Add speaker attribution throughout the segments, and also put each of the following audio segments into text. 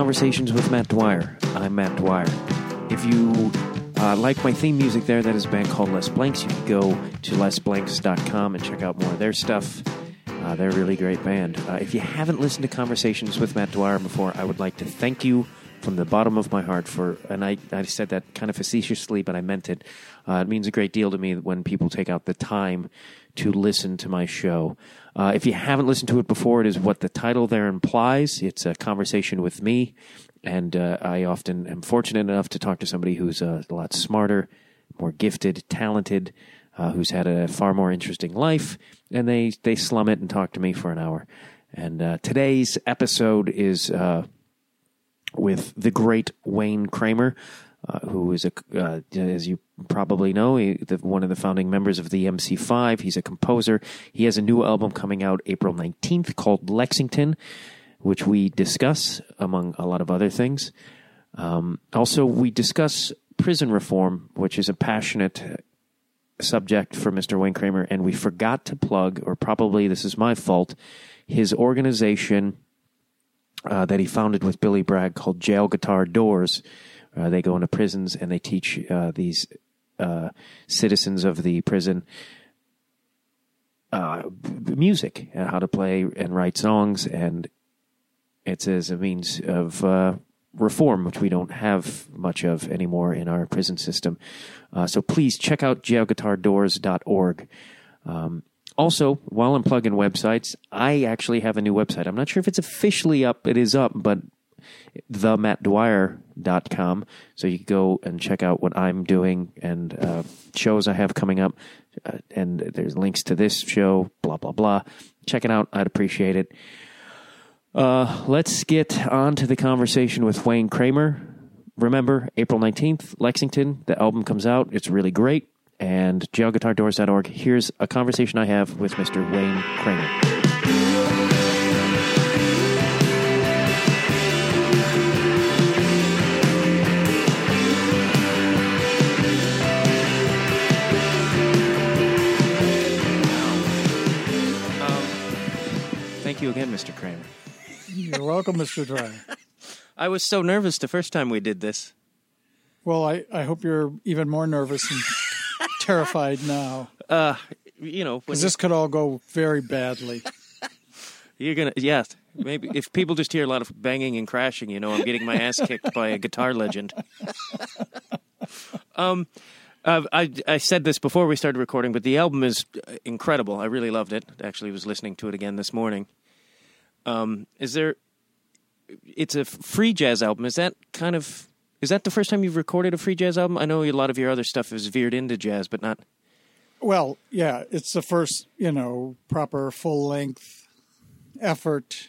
Speaker 1: Conversations with Matt Dwyer. I'm Matt Dwyer. If you uh, like my theme music there, that is a band called Les Blanks. You can go to lesblanks.com and check out more of their stuff. Uh, they're a really great band. Uh, if you haven't listened to Conversations with Matt Dwyer before, I would like to thank you from the bottom of my heart for, and I, I said that kind of facetiously, but I meant it. Uh, it means a great deal to me when people take out the time to listen to my show. Uh, if you haven't listened to it before, it is what the title there implies. It's a conversation with me, and uh, I often am fortunate enough to talk to somebody who's uh, a lot smarter, more gifted, talented, uh, who's had a far more interesting life, and they they slum it and talk to me for an hour. And uh, today's episode is uh, with the great Wayne Kramer. Uh, who is a, uh, as you probably know, he, the, one of the founding members of the MC5. He's a composer. He has a new album coming out April 19th called Lexington, which we discuss among a lot of other things. Um, also, we discuss prison reform, which is a passionate subject for Mr. Wayne Kramer, and we forgot to plug, or probably this is my fault, his organization uh, that he founded with Billy Bragg called Jail Guitar Doors. Uh, they go into prisons and they teach uh, these uh, citizens of the prison music and how to play and write songs, and it's as a means of reform, which we don't have much of anymore in our prison system. Uh, so please check out jailguitardoors.org. Um, also, while I'm plugging websites, I actually have a new website. I'm not sure if it's officially up. It is up, but themattdwyer.com. So you can go and check out what I'm doing and uh, shows I have coming up. Uh, and there's links to this show, blah, blah, blah. Check it out. I'd appreciate it. Uh, let's get on to the conversation with Wayne Kramer. Remember, April 19th, Lexington, the album comes out. It's really great. And jailguitardoors.org. Here's a conversation I have with Mr. Wayne Kramer. Thank you again, Mr. Kramer.
Speaker 2: You're welcome, Mr. Dwyer.
Speaker 1: I was so nervous the first time we did this.
Speaker 2: Well, I, I hope you're even more nervous and terrified now.
Speaker 1: Uh, you know,
Speaker 2: Because this could all go very badly.
Speaker 1: you're gonna, yes, maybe if people just hear a lot of banging and crashing, you know, I'm getting my ass kicked by a guitar legend. Um, uh, I I said this before we started recording, but the album is incredible. I really loved it. Actually, was listening to it again this morning. Um, is there? It's a free jazz album. Is that kind of? Is that the first time you've recorded a free jazz album? I know a lot of your other stuff has veered into jazz, but not.
Speaker 2: Well, yeah, it's the first, you know, proper full length effort.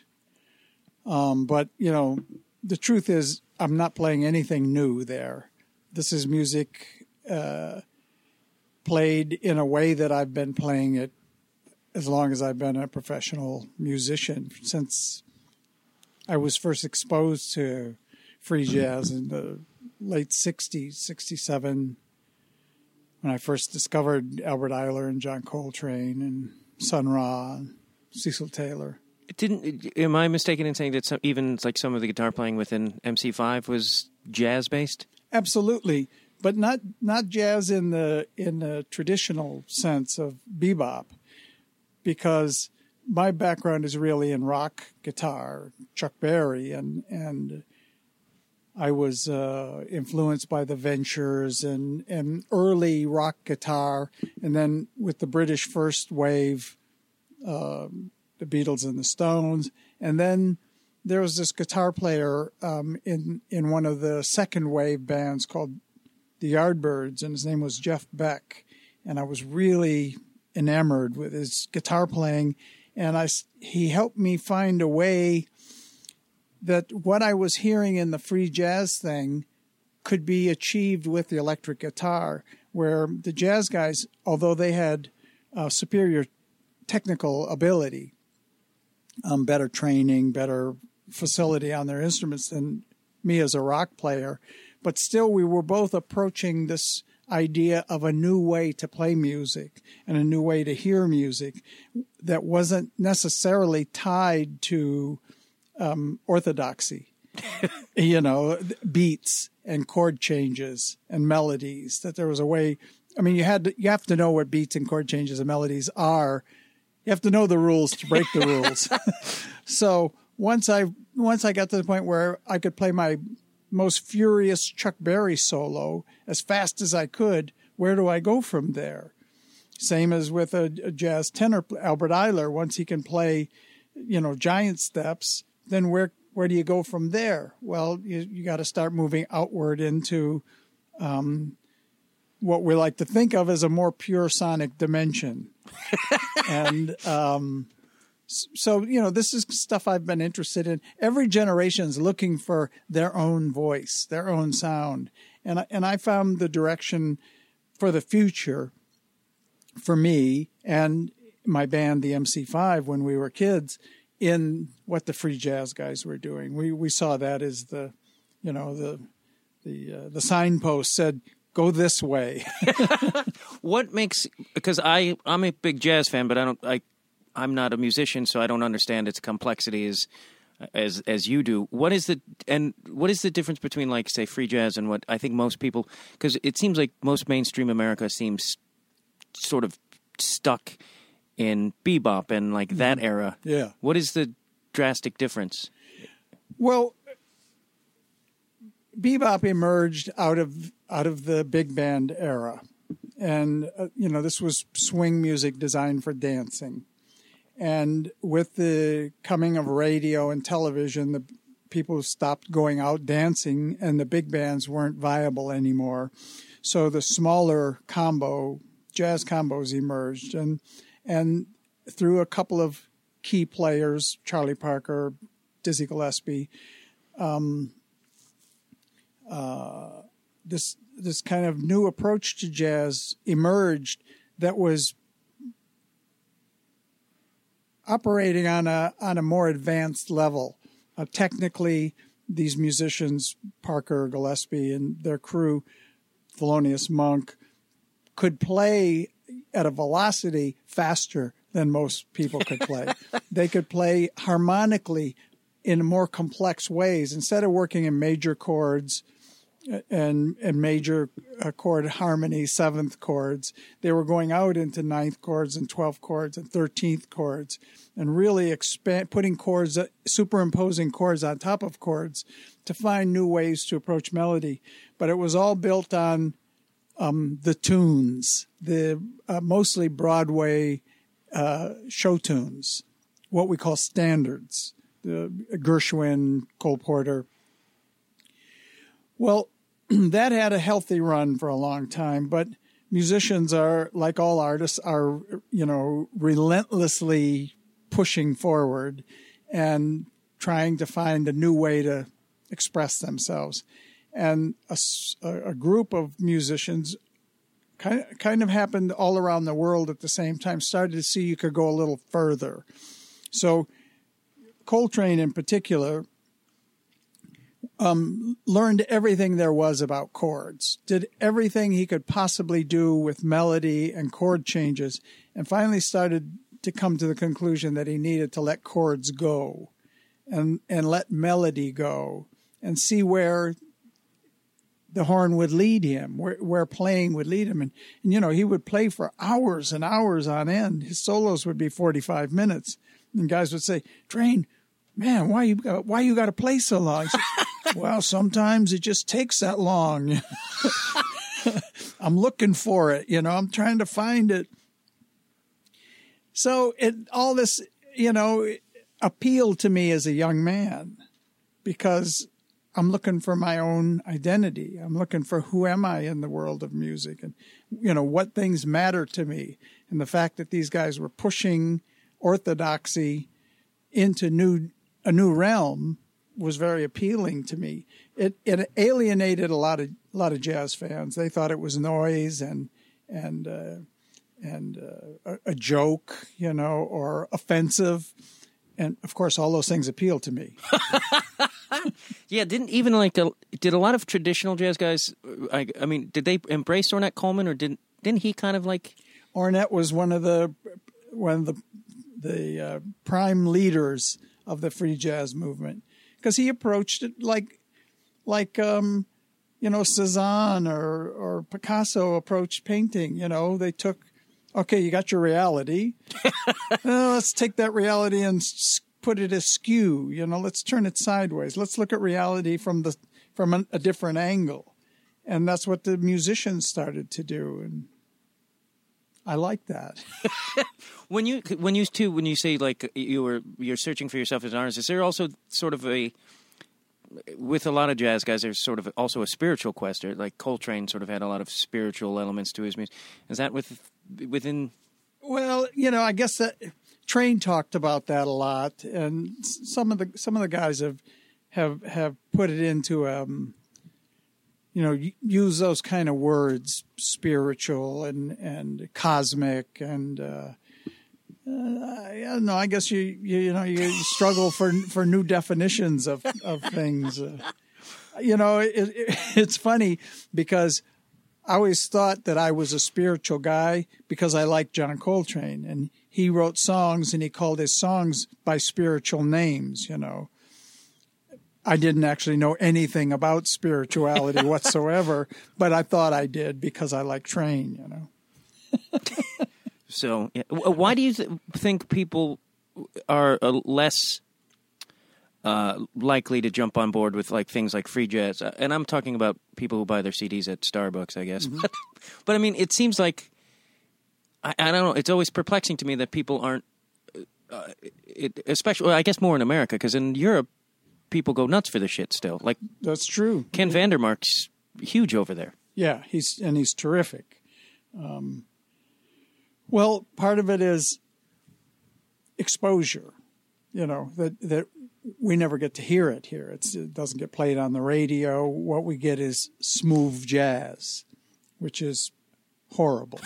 Speaker 2: Um, but, you know, the truth is, I'm not playing anything new there. This is music uh, played in a way that I've been playing it as long as I've been a professional musician since I was first exposed to free mm-hmm. jazz in the late 60s, 67, when I first discovered Albert Ayler and John Coltrane and Sun Ra and Cecil Taylor.
Speaker 1: Didn't am I mistaken in saying that some, even like some of the guitar playing within MC5 was jazz based?
Speaker 2: Absolutely, but not not jazz in the in the traditional sense of bebop, because my background is really in rock guitar, Chuck Berry, and and I was uh, influenced by the Ventures and and early rock guitar, and then with the British first wave, um, the Beatles and the Stones, and then there was this guitar player um, in in one of the second wave bands called the Yardbirds, and his name was Jeff Beck, and I was really enamored with his guitar playing, and I he helped me find a way that what I was hearing in the free jazz thing could be achieved with the electric guitar, where the jazz guys, although they had uh, superior technical ability, um, better training, better facility on their instruments than me as a rock player, but still we were both approaching this idea of a new way to play music and a new way to hear music that wasn't necessarily tied to um, orthodoxy, you know, beats and chord changes and melodies. That there was a way. I mean, you had to, you have to know what beats and chord changes and melodies are. You have to know the rules to break the rules. so once I once I got to the point where I could play my most furious Chuck Berry solo as fast as I could, where do I go from there? Same as with a, a jazz tenor, Albert Ayler. Once he can play, you know, giant steps, then where where do you go from there? Well, you you got to start moving outward into um, what we like to think of as a more pure sonic dimension, and um, so you know this is stuff I've been interested in. Every generation is looking for their own voice, their own sound, and and I found the direction for the future for me and my band, the MC5, when we were kids, in what the free jazz guys were doing. We we saw that as the, you know, the the uh, the signpost said go this way.
Speaker 1: what makes because I I'm a big jazz fan, but I don't I I'm not a musician, so I don't understand its complexities as as you do. What is the and what is the difference between like say free jazz and what I think most people because it seems like most mainstream America seems sort of stuck in bebop and like that
Speaker 2: Mm-hmm.
Speaker 1: era.
Speaker 2: Yeah.
Speaker 1: What is the drastic difference?
Speaker 2: Well, bebop emerged out of out of the big band era, and uh, you know this was swing music designed for dancing. And with the coming of radio and television, the people stopped going out dancing, and the big bands weren't viable anymore. So the smaller combo jazz combos emerged, and and through a couple of key players, Charlie Parker, Dizzy Gillespie, um, uh, this this kind of new approach to jazz emerged that was operating on a on a more advanced level. Uh, technically, these musicians, Parker, Gillespie, and their crew, Thelonious Monk, could play at a velocity faster than most people could play. they could play harmonically in more complex ways instead of working in major chords and and major uh, chord harmony seventh chords. They were going out into ninth chords and 12th chords and 13th chords and really expand putting chords uh, superimposing chords on top of chords to find new ways to approach melody. But it was all built on um, the tunes the uh, mostly broadway uh, show tunes what we call standards the gershwin cole porter well, that had a healthy run for a long time, but musicians are like all artists are you know relentlessly pushing forward and trying to find a new way to express themselves. And a, a group of musicians kind of, kind of happened all around the world at the same time started to see you could go a little further. So coltrane in particular um, learned everything there was about chords, did everything he could possibly do with melody and chord changes, and finally started to come to the conclusion that he needed to let chords go and, and let melody go and see where the horn would lead him, where, where playing would lead him. And, and, you know, he would play for hours and hours on end. His solos would be 45 minutes. And guys would say, Train, man, why you why you got to play so long? Well, sometimes it just takes that long. I'm looking for it, you know, I'm trying to find it. So it all this, you know, appealed to me as a young man because I'm looking for my own identity. I'm looking for who am I in the world of music and you know what things matter to me and the fact that these guys were pushing orthodoxy into new a new realm was very appealing to me. It it alienated a lot of a lot of jazz fans. They thought it was noise and and uh, and uh, a, a joke, you know, or offensive. And of course, all those things appeal to me.
Speaker 1: Yeah, didn't even like the, did a lot of traditional jazz guys? I, I mean, did they embrace Ornette Coleman, or didn't didn't he kind of like?
Speaker 2: Ornette was one of the one of the the uh, prime leaders of the free jazz movement because he approached it like like um, you know Cezanne or or Picasso approached painting. You know, they took okay, you got your reality. uh, let's take that reality and put it askew. You know, let's turn it sideways. Let's look at reality from the from a, a different angle, and that's what the musicians started to do. And I like that.
Speaker 1: When you when you too when you say like you were you're searching for yourself as an artist, is there also sort of a with a lot of jazz guys, there's sort of also a spiritual quest. Or like Coltrane sort of had a lot of spiritual elements to his music. Is that with within?
Speaker 2: Well, you know, I guess that Train talked about that a lot, and some of the some of the guys have have have put it into um, you know, use those kind of words, spiritual and and cosmic, and uh, uh, I. I guess you you, you know you struggle for for new definitions of of things. Uh, you know, it, it, it's funny because I always thought that I was a spiritual guy because I liked John Coltrane and he wrote songs and he called his songs by spiritual names, you know. I didn't actually know anything about spirituality whatsoever, but I thought I did because I like Train, you know.
Speaker 1: So, yeah. Why do you th- think people are uh, less uh, likely to jump on board with like things like free jazz? Uh, And I'm talking about people who buy their CDs at Starbucks, I guess. but I mean, it seems like I, I don't know. It's always perplexing to me that people aren't, uh, it, especially well, I guess more in America because in Europe people go nuts for this shit still. Like
Speaker 2: That's true.
Speaker 1: Ken Vandermark's huge over there.
Speaker 2: Yeah, he's and he's terrific. Um, well, part of it is exposure. You know that that we never get to hear it here. It's, it doesn't get played on the radio. What we get is smooth jazz, which is horrible,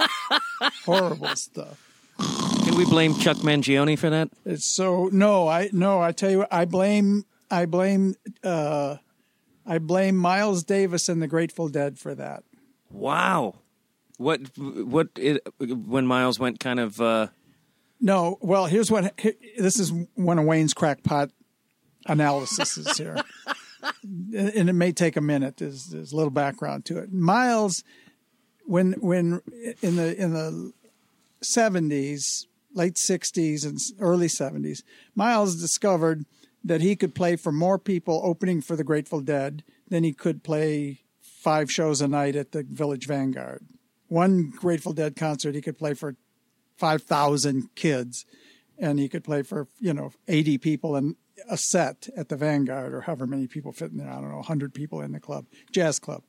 Speaker 2: horrible stuff.
Speaker 1: We blame Chuck Mangione for that?
Speaker 2: It's so no, I no, I tell you, what, I blame, I blame, uh, I blame Miles Davis and the Grateful Dead for that.
Speaker 1: Wow. What what it, when Miles went kind of uh,
Speaker 2: No, well, here's what this is one of Wayne's crackpot analyses here, and it may take a minute. There's, there's a little background to it. Miles, when when in the in the seventies, late sixties and early seventies, Miles discovered that he could play for more people opening for the Grateful Dead than he could play five shows a night at the Village Vanguard. One Grateful Dead concert he could play for 5,000 kids and he could play for, you know, 80 people in a set at the Vanguard or however many people fit in there. I don't know, 100 people in the club, jazz club.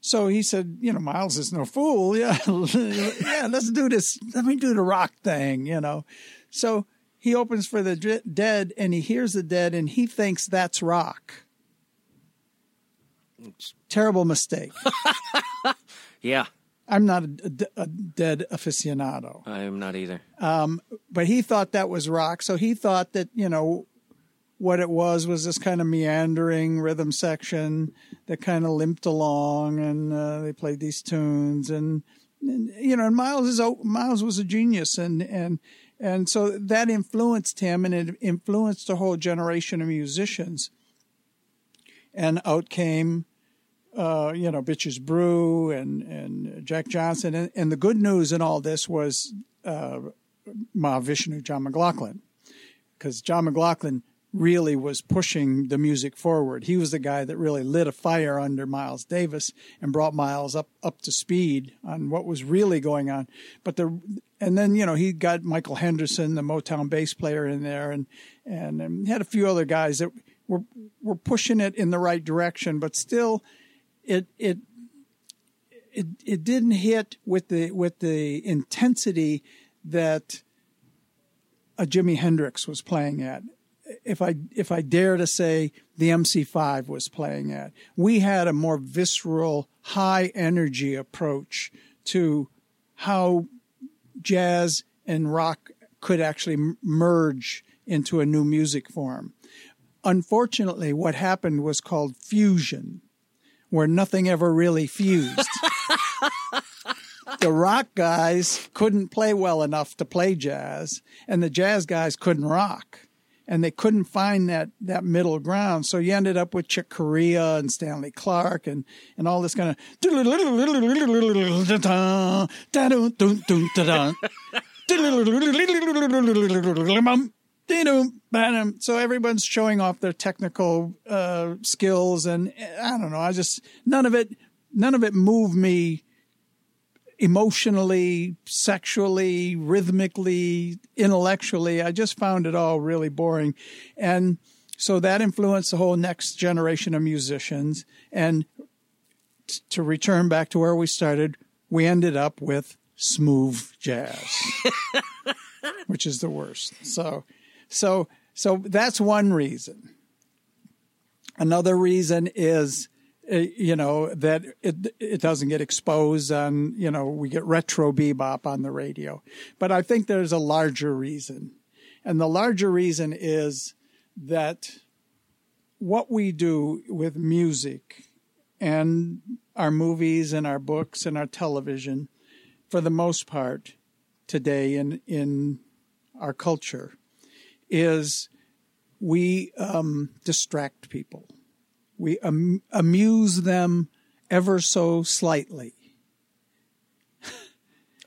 Speaker 2: So he said, you know, Miles is no fool. Yeah, yeah, let's do this. Let me do the rock thing, you know. So he opens for the Dead and he hears the Dead and he thinks that's rock. Terrible mistake.
Speaker 1: yeah.
Speaker 2: I'm not a, a- a Dead aficionado.
Speaker 1: I am not either.
Speaker 2: Um, but he thought that was rock. So he thought that, you know, what it was was this kind of meandering rhythm section that kind of limped along and uh, they played these tunes and, and you know, and Miles is Miles was a genius and and and so that influenced him and it influenced a whole generation of musicians. And out came uh, you know, Bitches Brew and, and Jack Johnson. And, and the good news in all this was uh, Mahavishnu, John McLaughlin, because John McLaughlin really was pushing the music forward. He was the guy that really lit a fire under Miles Davis and brought Miles up up to speed on what was really going on. But the and then you know he got Michael Henderson, the Motown bass player, in there, and and, um, and had a few other guys that were were pushing it in the right direction, but still, it it it it didn't hit with the with the intensity that a Jimi Hendrix was playing at. If I if I dare to say the MC5 was playing at, we had a more visceral, high energy approach to how jazz and rock could actually merge into a new music form. Unfortunately, what happened was called fusion, where nothing ever really fused. the rock guys couldn't play well enough to play jazz, and the jazz guys couldn't rock. And they couldn't find that that middle ground. So you ended up with Chick Corea and Stanley Clarke and and all this kind of so everyone's showing off their technical uh, skills and I don't know. I just none of it none of it moved me emotionally, sexually, rhythmically, intellectually. I just found it all really boring. And so that influenced the whole next generation of musicians. And t- to return back to where we started, we ended up with smooth jazz, which is the worst. So, so, so that's one reason. Another reason is you know that it it doesn't get exposed on you know we get retro bebop on the radio. But i think there's a larger reason. And the larger reason is that what we do with music and our movies and our books and our television for the most part today in in our culture is we um, distract people we am- amuse them ever so slightly.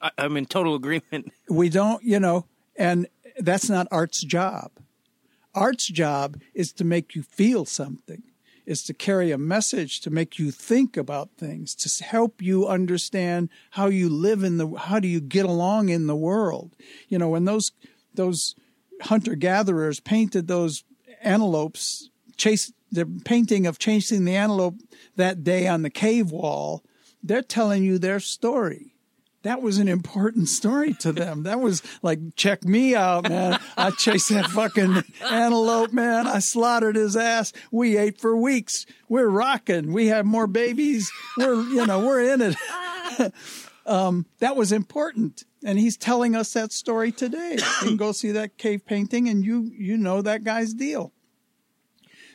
Speaker 1: I, I'm in total agreement.
Speaker 2: We don't, you know, and that's not art's job. Art's job is to make you feel something, is to carry a message, to make you think about things, to help you understand how you live in the, how do you get along in the world. You know, when those, those hunter gatherers painted those antelopes, chase, the painting of chasing the antelope that day on the cave wall, they're telling you their story. That was an important story to them. That was like, check me out, man. I chased that fucking antelope, man. I slaughtered his ass. We ate for weeks. We're rocking. We have more babies. We're, you know, we're in it. um, that was important. And he's telling us that story today. You can go see that cave painting and you, you know that guy's deal.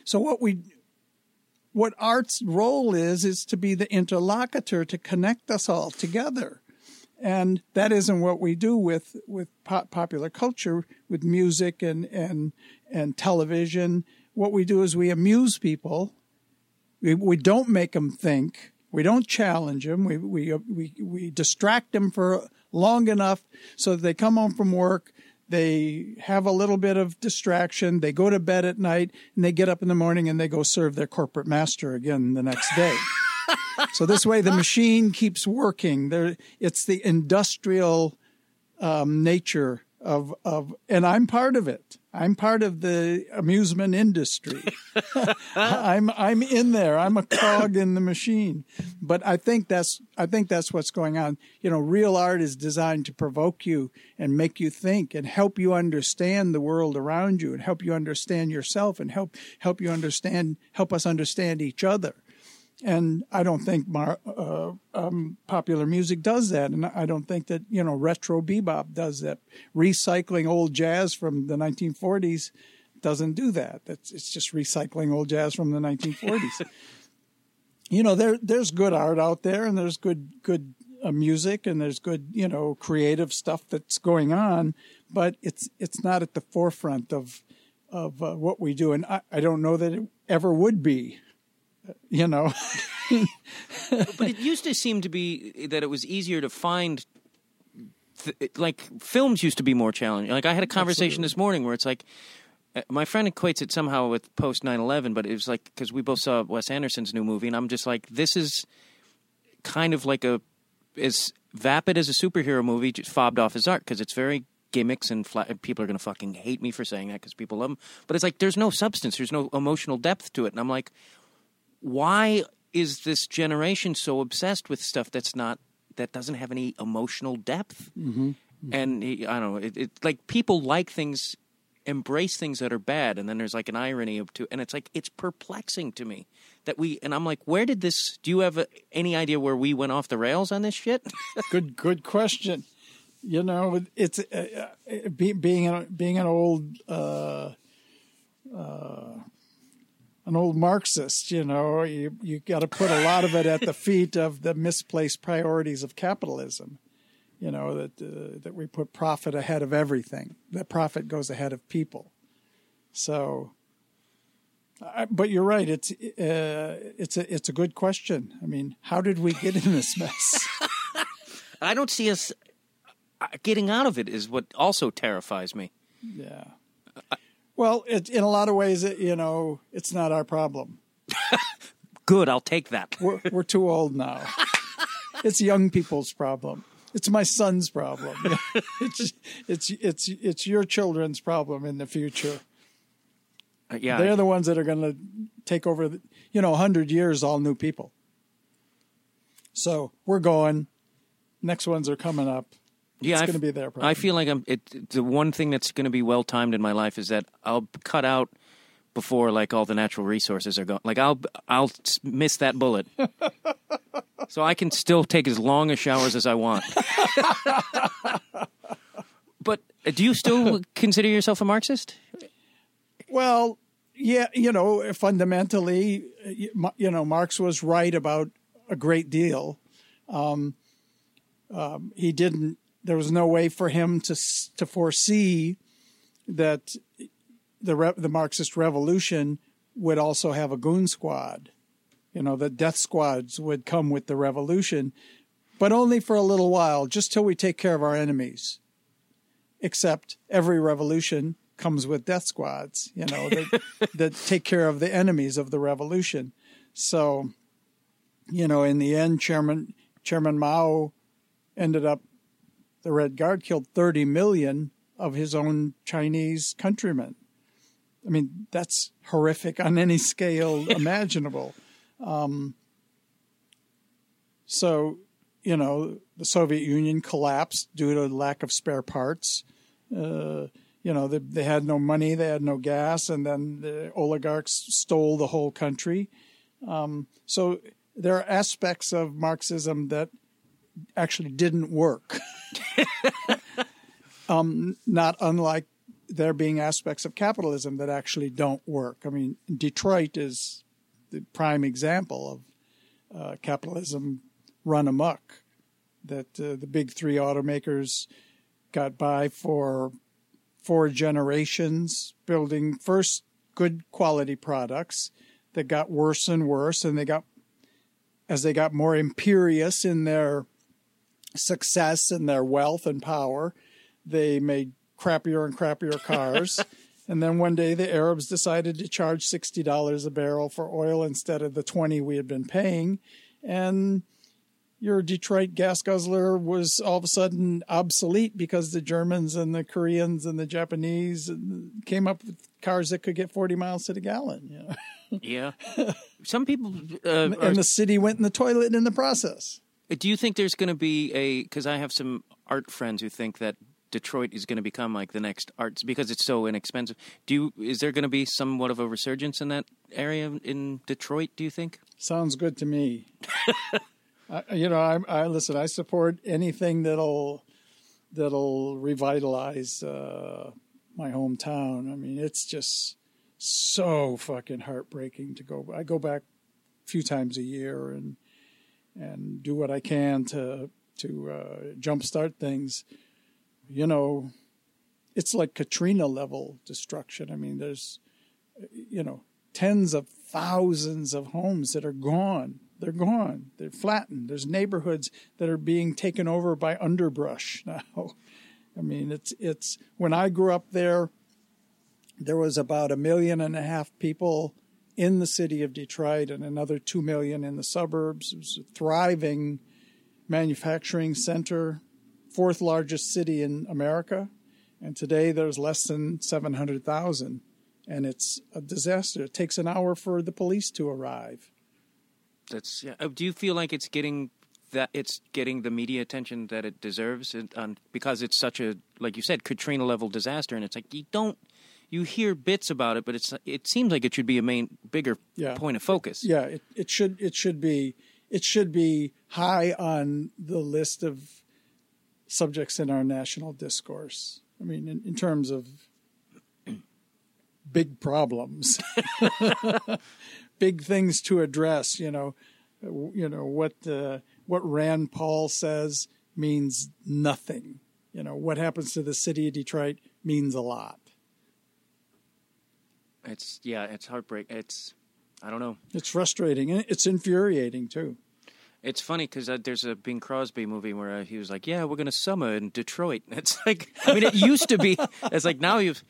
Speaker 2: So what we what art's role is is to be the interlocutor to connect us all together. And that isn't what we do with with pop- popular culture, with music and and and television. What we do is we amuse people. We we don't make them think. We don't challenge them. We we we we distract them for long enough so that they come home from work they have a little bit of distraction. They go to bed at night and they get up in the morning and they go serve their corporate master again the next day. so this way the machine keeps working. There, it's the industrial um, nature of of and I'm part of it. I'm part of the amusement industry. I'm I'm in there. I'm a cog in the machine. But I think that's I think that's what's going on. You know, real art is designed to provoke you and make you think and help you understand the world around you and help you understand yourself and help help you understand help us understand each other and I don't think mar, uh, um, popular music does that, and I don't think that you know retro bebop does that. Recycling old jazz from the 1940s doesn't do that. It's, it's just recycling old jazz from the 1940s. you know, there there's good art out there, and there's good good uh, music, and there's good you know creative stuff that's going on, but it's it's not at the forefront of of uh, what we do, and I, I don't know that it ever would be you know.
Speaker 1: but it used to seem to be that it was easier to find. Th- like films used to be more challenging. Like I had a conversation Absolutely. this morning where it's like uh, my friend equates it somehow with post 9-11 but it was like because we both saw wes anderson's new movie and i'm just like this is kind of like a as vapid as a superhero movie just fobbed off his art because it's very gimmicks and flat, people are going to fucking hate me for saying that because people love them but it's like there's no substance there's no emotional depth to it and i'm like why is this generation so obsessed with stuff that's not that doesn't have any emotional depth? Mm-hmm. Mm-hmm. And I don't know, it, it, like people like things, embrace things that are bad, and then there's like an irony of two, and it's like it's perplexing to me that we. And I'm like, where did this? Do you have a, any idea where we went off the rails on this shit?
Speaker 2: good, good question. You know, it's uh, uh, being a, being an old. Uh, uh, an old Marxist, you know, you you got to put a lot of it at the feet of the misplaced priorities of capitalism. You know that uh, that we put profit ahead of everything. That profit goes ahead of people. So, I, but you're right. It's uh, it's a it's a good question. I mean, how did we get in this mess?
Speaker 1: I don't see us uh, getting out of it. Is what also terrifies me.
Speaker 2: yeah. Well, it, in a lot of ways, it, you know, it's not our problem.
Speaker 1: Good, I'll take that.
Speaker 2: We're we're too old now. it's young people's problem. It's my son's problem. it's it's it's it's your children's problem in the future.
Speaker 1: Uh, yeah,
Speaker 2: They're the ones that are going to take over. The, you know, hundred years, all new people. So we're going. Next ones are coming up.
Speaker 1: Yeah.
Speaker 2: it's
Speaker 1: I
Speaker 2: gonna be their problem.
Speaker 1: I feel like I'm. It, the one thing that's going to be well timed in my life is that I'll cut out before like all the natural resources are gone. Like I'll I'll miss that bullet, so I can still take as long a showers as I want. but uh, do you still consider yourself a Marxist?
Speaker 2: Well, yeah, you know, fundamentally, you you know, Marx was right about a great deal. Um, um, he didn't. There was no way for him to to foresee that the re- the Marxist revolution would also have a goon squad. You know, the death squads would come with the revolution, but only for a little while, just till we take care of our enemies. Except every revolution comes with death squads, you know, that, that take care of the enemies of the revolution. So, you know, in the end, Chairman Chairman Mao ended up the Red Guard killed 30 million of his own Chinese countrymen. I mean, that's horrific on any scale imaginable. Um, so, you know, the Soviet Union collapsed due to lack of spare parts. Uh, you know, they, they had no money, they had no gas, and then the oligarchs stole the whole country. Um, so there are aspects of Marxism that actually didn't work. um, not unlike there being aspects of capitalism that actually don't work. I mean, Detroit is the prime example of uh, capitalism run amok. That uh, the big three automakers got by for four generations, building first good quality products that got worse and worse, and they got as they got more imperious in their success and their wealth and power, they made crappier and crappier cars. and then one day the Arabs decided to charge $60 a barrel for oil instead of the 20 we had been paying. And your Detroit gas guzzler was all of a sudden obsolete because the Germans and the Koreans and the Japanese came up with cars that could get 40 miles to the gallon. You know?
Speaker 1: Yeah. Some people. Uh, are,
Speaker 2: and the city went in the toilet in the process.
Speaker 1: Do you think there's going to be a? Because I have some art friends who think that Detroit is going to become like the next arts because it's so inexpensive. Do you? Is there going to be somewhat of a resurgence in that area in Detroit? Do you think?
Speaker 2: Sounds good to me. You know, I, I listen. I support anything that'll that'll revitalize uh, my hometown. I mean, it's just so fucking heartbreaking to go. I go back a few times a year and and do what I can to to uh, jumpstart things. You know, it's like Katrina level destruction. I mean, there's you know tens of thousands of homes that are gone. They're gone. They're flattened. There's neighborhoods that are being taken over by underbrush now. I mean, it's it's when I grew up there, there was about a million and a half people in the city of Detroit and another two million in the suburbs. It was a thriving manufacturing center, fourth largest city in America, and today there's less than seven hundred thousand and it's a disaster. It takes an hour for the police to arrive.
Speaker 1: That's. Yeah. Uh, Do you feel like it's getting that it's getting the media attention that it deserves, and, um, because it's such a like you said Katrina level disaster, and it's like you don't. You hear bits about it, but it's it seems like it should be a main bigger
Speaker 2: Yeah.
Speaker 1: point of focus.
Speaker 2: Yeah, it, it should it should be it should be high on the list of subjects in our national discourse. I mean, in, in terms of big problems, big things to address. You know, you know what uh, what Rand Paul says means nothing. You know what happens to the city of Detroit means a lot.
Speaker 1: It's yeah, it's heartbreak. It's I don't know.
Speaker 2: It's frustrating and it's infuriating too.
Speaker 1: It's funny because uh, there's a Bing Crosby movie where uh, he was like, "Yeah, we're gonna summer in Detroit." It's like, I mean, it used to be. It's like now you've.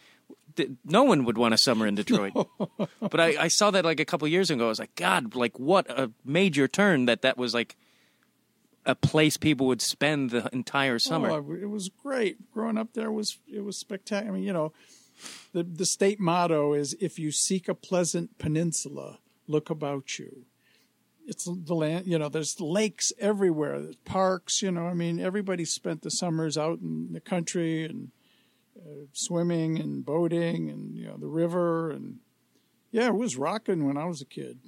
Speaker 1: No one would want a summer in Detroit, but I, I saw that like a couple years ago. I was like, God, like what a major turn that that was like a place people would spend the entire summer.
Speaker 2: Oh, it was great. Growing up there was it was spectacular. I mean, you know, the the state motto is if you seek a pleasant peninsula, look about you. It's the land, you know, there's lakes everywhere, there's parks, you know, I mean, everybody spent the summers out in the country and uh, swimming and boating and, you know, the river. And yeah, it was rocking when I was a kid.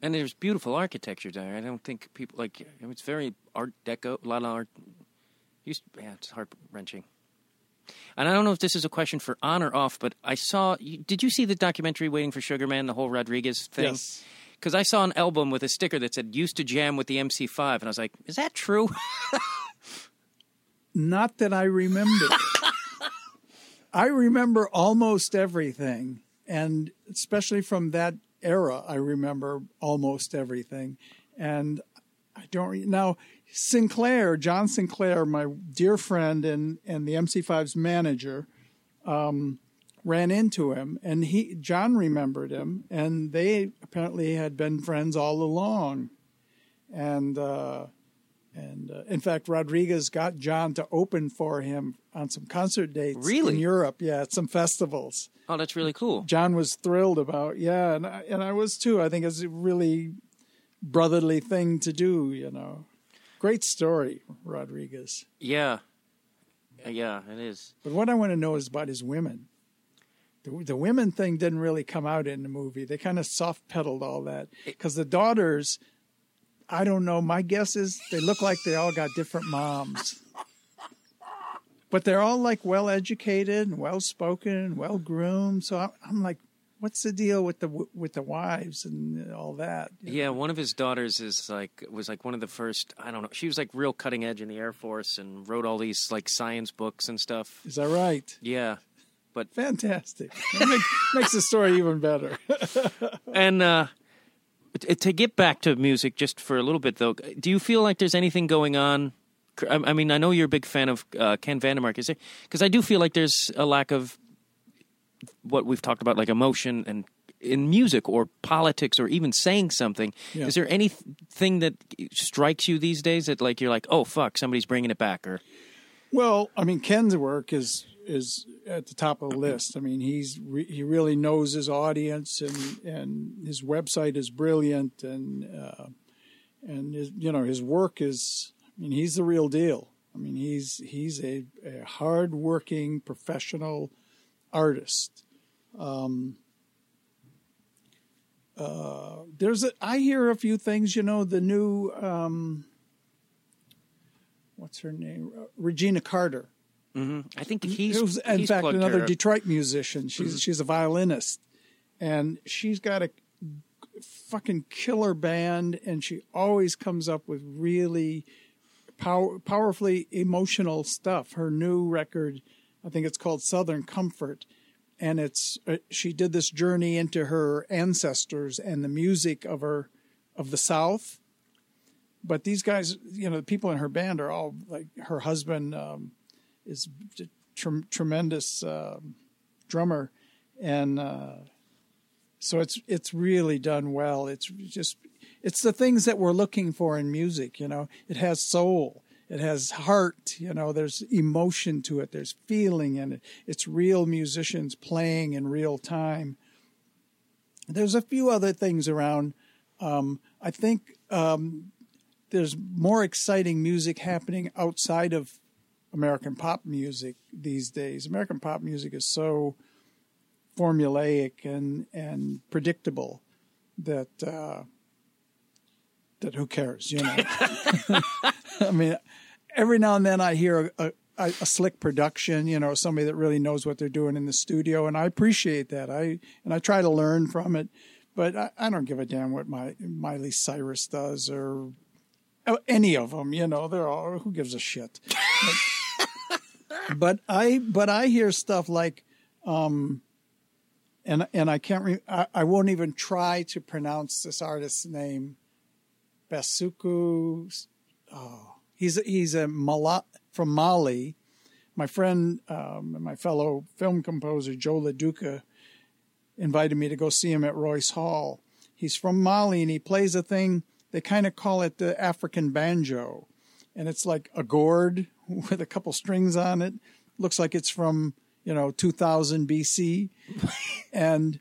Speaker 1: And there's beautiful architecture there. I don't think people like it's very Art Deco. A lot of art. Used, yeah, it's heart wrenching. And I don't know if this is a question for on or off, but I saw. Did you see the documentary "Waiting for Sugar Man"? The whole Rodriguez thing.
Speaker 2: Yes.
Speaker 1: Because I saw an album with a sticker that said "Used to jam with the MC5," and I was like, "Is that true?"
Speaker 2: Not that I remember. I remember almost everything, and especially from that era, I remember almost everything. And I don't re- now Sinclair, John Sinclair, my dear friend and and the MC5's manager, um, ran into him, and he John remembered him, and they apparently had been friends all along, and. Uh, and uh, in fact, Rodriguez got John to open for him on some concert dates
Speaker 1: Really?
Speaker 2: in Europe. Yeah, at some festivals.
Speaker 1: oh, that's really cool.
Speaker 2: John was thrilled about. Yeah, and I, and I was too. I think it's a really brotherly thing to do. You know, great story, Rodriguez.
Speaker 1: Yeah, Uh, yeah, it is.
Speaker 2: But what I want to know is about his women. The, the women thing didn't really come out in the movie. They kind of soft pedaled all that because the daughters, I don't know. My guess is they look like they all got different moms, but they're all like well educated and well spoken and well groomed. So I'm, I'm like, what's the deal with the with the wives and all that?
Speaker 1: Yeah, one of his daughters is like was like one of the first. I don't know. She was like real cutting edge in the Air Force and wrote all these like science books and stuff.
Speaker 2: Is that right?
Speaker 1: Yeah,
Speaker 2: but Fantastic. Make, makes the story even better.
Speaker 1: and uh, to get back to music just for a little bit though, do you feel like there's anything going on? I I mean, I know you're a big fan of uh, Ken Vandermark. Is there? Because I do feel like there's a lack of what we've talked about, like emotion and in music or politics or even saying something.
Speaker 2: Yeah.
Speaker 1: Is there anything that strikes you these days that like you're like, oh fuck, somebody's bringing it back, or
Speaker 2: Well, I mean, Ken's work is is at the top of the list. I mean, he's re- he really knows his audience, and and his website is brilliant, and uh, and his, you know his work is. I mean, he's the real deal. I mean, he's he's a, a hard-working professional artist. Um, uh, there's a, I hear a few things. You know, the new um, what's her name, Uh, Regina Carter.
Speaker 1: I think he's
Speaker 2: was, in
Speaker 1: he's
Speaker 2: fact, another
Speaker 1: her.
Speaker 2: Detroit musician. She's
Speaker 1: Mm-hmm.
Speaker 2: she's a violinist, and she's got a fucking killer band, and she always comes up with really power, powerfully emotional stuff. Her new record, I think it's called Southern Comfort, and it's uh, she did this journey into her ancestors and the music of her of the South. But these guys, you know, the people in her band are all like her husband. Um, is a trem- tremendous um, drummer, and uh, so it's it's really done well. It's just it's the things that we're looking for in music. You know, it has soul, it has heart. You know, there's emotion to it. There's feeling in it. It's real musicians playing in real time. There's a few other things around. Um, I think um, there's more exciting music happening outside of American pop music these days. American pop music is so formulaic and and predictable that uh, that who cares, you know? I mean, every now and then I hear a, a, a slick production, you know, somebody that really knows what they're doing in the studio, and I appreciate that. I and I try to learn from it, but I, I don't give a damn what my Miley Cyrus does or any of them. You know, they're all who gives a shit. But, but I but I hear stuff like, um, and and I can't. Re- I, I won't even try to pronounce this artist's name. Basuku. Oh, he's he's a Mala, from Mali. My friend, um, my fellow film composer Joe LoDuca, invited me to go see him at Royce Hall. He's from Mali and he plays a thing. They kind of call it the African banjo, and it's like a gourd with a couple strings on it. Looks like it's from you know 2000 BC, and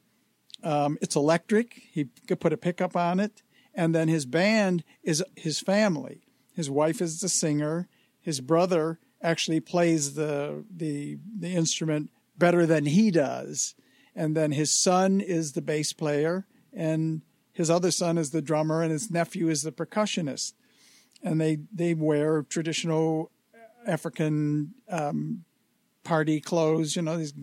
Speaker 2: um, it's electric. He could put a pickup on it, and then his band is his family. His wife is the singer. His brother actually plays the the the instrument better than he does, and then his son is the bass player, and his other son is the drummer, and his nephew is the percussionist, and they they wear traditional African um, party clothes, you know, these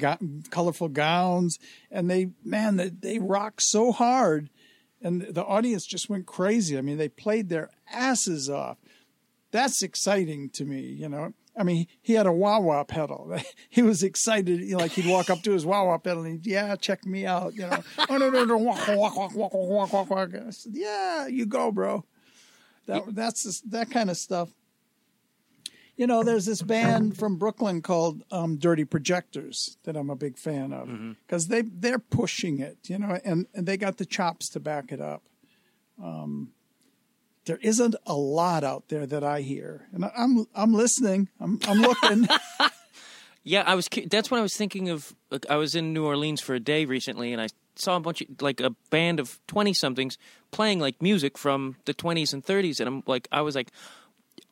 Speaker 2: colorful gowns, and they man, they, they rock so hard, and the audience just went crazy. I mean, they played their asses off. That's exciting to me, you know. I mean, he had a wah wah pedal. He was excited, you know, like he'd walk up to his wah wah pedal and he'd, yeah, check me out, you know. oh no no no, walk walk walk walk walk walk walk. I said, yeah, you go, bro. That that's just, that kind of stuff. You know, there's this band from Brooklyn called um, Dirty Projectors that I'm a big fan of because they they're pushing it, you know, and, and they got the chops to back it up. Um, there isn't a lot out there that I hear, and I'm I'm listening. I'm I'm looking.
Speaker 1: Yeah, I was. That's when I was thinking of. Like, I was in New Orleans for a day recently, and I saw a bunch of like a band of twenty somethings playing like music from the twenties and thirties, and I'm like, I was like,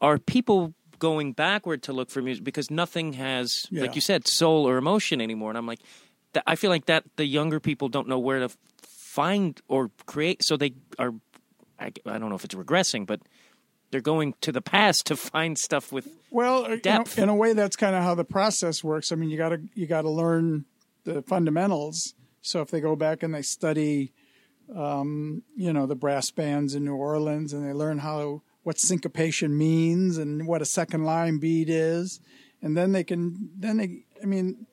Speaker 1: are people going backward to look for music because nothing has,
Speaker 2: Yeah.
Speaker 1: like you said, soul or emotion anymore? And I'm like, that, I feel like that the younger people don't know where to find or create, so they are. I, I don't know if it's regressing, but they're going to the past to find stuff with.
Speaker 2: Well, you know,
Speaker 1: Depth.
Speaker 2: in a way, that's kind of how the process works. I mean, you got to you got to learn the fundamentals. So if they go back and they study, um, you know, the brass bands in New Orleans, and they learn how what syncopation means and what a second line beat is, and then they can then they. I mean,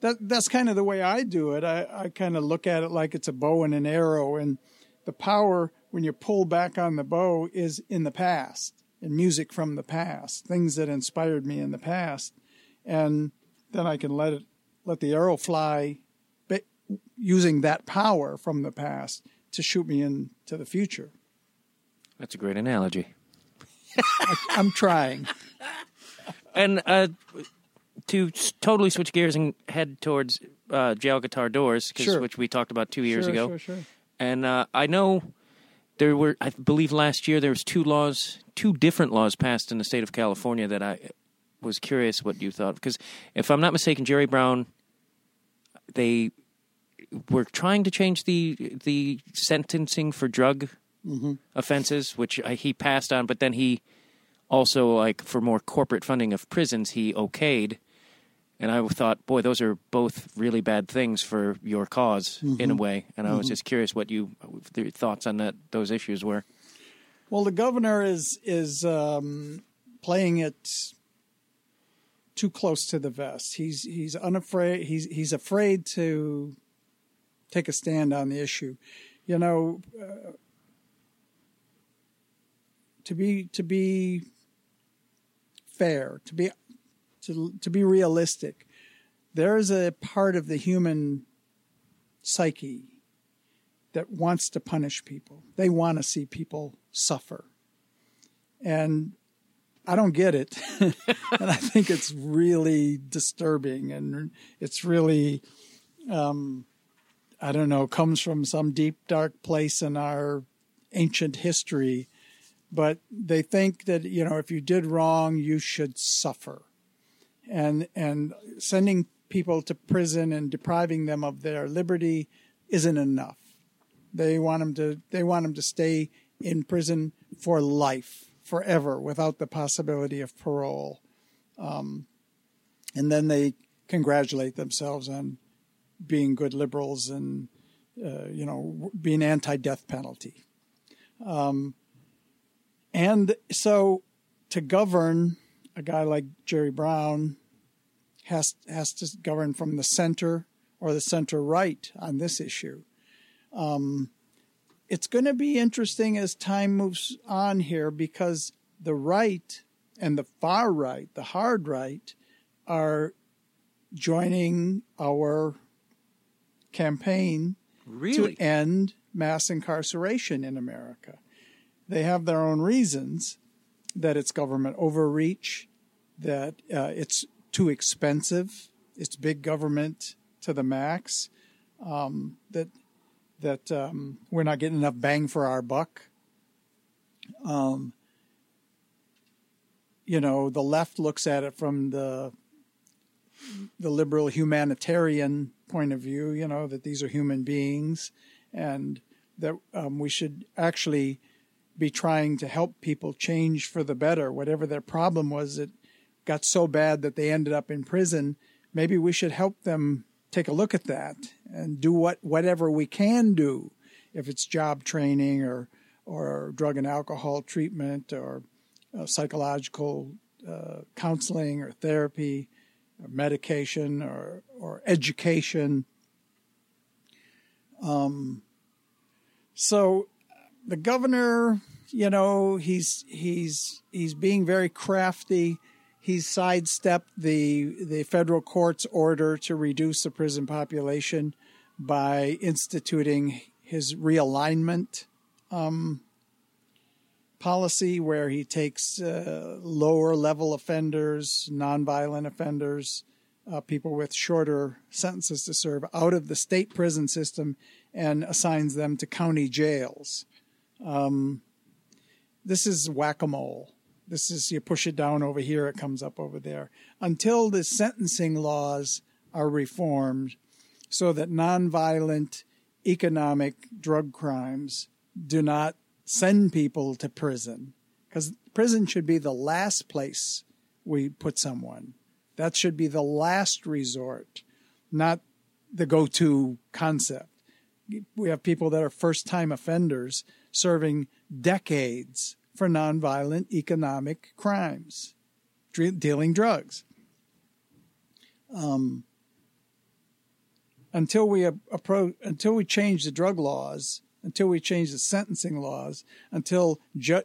Speaker 2: that that's kind of the way I do it. I, I kind of look at it like it's a bow and an arrow, and the power when you pull back on the bow is in the past, in music from the past, things that inspired me in the past, and then I can let it let the arrow fly, using that power from the past to shoot me into the future.
Speaker 1: That's a great analogy.
Speaker 2: I'm trying.
Speaker 1: And uh, to totally switch gears and head towards uh, jail guitar doors,
Speaker 2: Sure.
Speaker 1: which we talked about two years
Speaker 2: sure,
Speaker 1: ago.
Speaker 2: Sure, sure.
Speaker 1: And uh, I know there were, I believe last year there was two laws, two different laws passed in the state of California that I was curious what you thought. Because if I'm not mistaken, Jerry Brown, they were trying to change the the sentencing for drug mm-hmm. offenses, which he passed on, but then he also like for more corporate funding of prisons he okayed and i thought boy those are both really bad things for your because in a way and i was just curious what you your thoughts on that those issues were
Speaker 2: Well, the governor is is um, playing it too close to the vest. He's he's unafraid. He's he's afraid to take a stand on the issue. You know, uh, to be to be fair, to be to to be realistic, there is a part of the human psyche that wants to punish people. They want to see people suffer. And I don't get it. and I think it's really disturbing and it's really, um, I don't know, comes from some deep, dark place in our ancient history. But they think that, you know, if you did wrong, you should suffer. And, and sending people to prison and depriving them of their liberty isn't enough. They want them to they want them to stay in prison for life, forever, without the possibility of parole. Um, and then they congratulate themselves on being good liberals and uh, you know being anti-death penalty. Um, and so to govern a guy like Jerry Brown has has to govern from the center or the center right on this issue. Um, it's going to be interesting as time moves on here because the right and the far right, the hard right, are joining our campaign
Speaker 1: Really?
Speaker 2: to end mass incarceration in America. They have their own reasons that it's government overreach, that uh, it's too expensive, it's big government to the max, um, that that um, we're not getting enough bang for our buck. Um, you know, the left looks at it from the the liberal humanitarian point of view. You know that these are human beings, and that um, we should actually be trying to help people change for the better. Whatever their problem was, it got so bad that they ended up in prison. Maybe we should help them take a look at that and do what whatever we can do, if it's job training or or drug and alcohol treatment or uh, psychological uh, counseling or therapy, or medication or or education. Um, so the governor, you know, he's he's he's being very crafty. He's sidestepped the the federal court's order to reduce the prison population by instituting his realignment um, policy, where he takes uh, lower level offenders, nonviolent offenders, uh, people with shorter sentences to serve out of the state prison system and assigns them to county jails. Um, this is whack a mole. This is you push it down over here, it comes up over there. Until the sentencing laws are reformed so that nonviolent economic drug crimes do not send people to prison. Because prison should be the last place we put someone. That should be the last resort, not the go to concept. We have people that are first time offenders serving decades for nonviolent economic crimes, dealing drugs. Um, until we approach, until we change the drug laws, until we change the sentencing laws, until ju-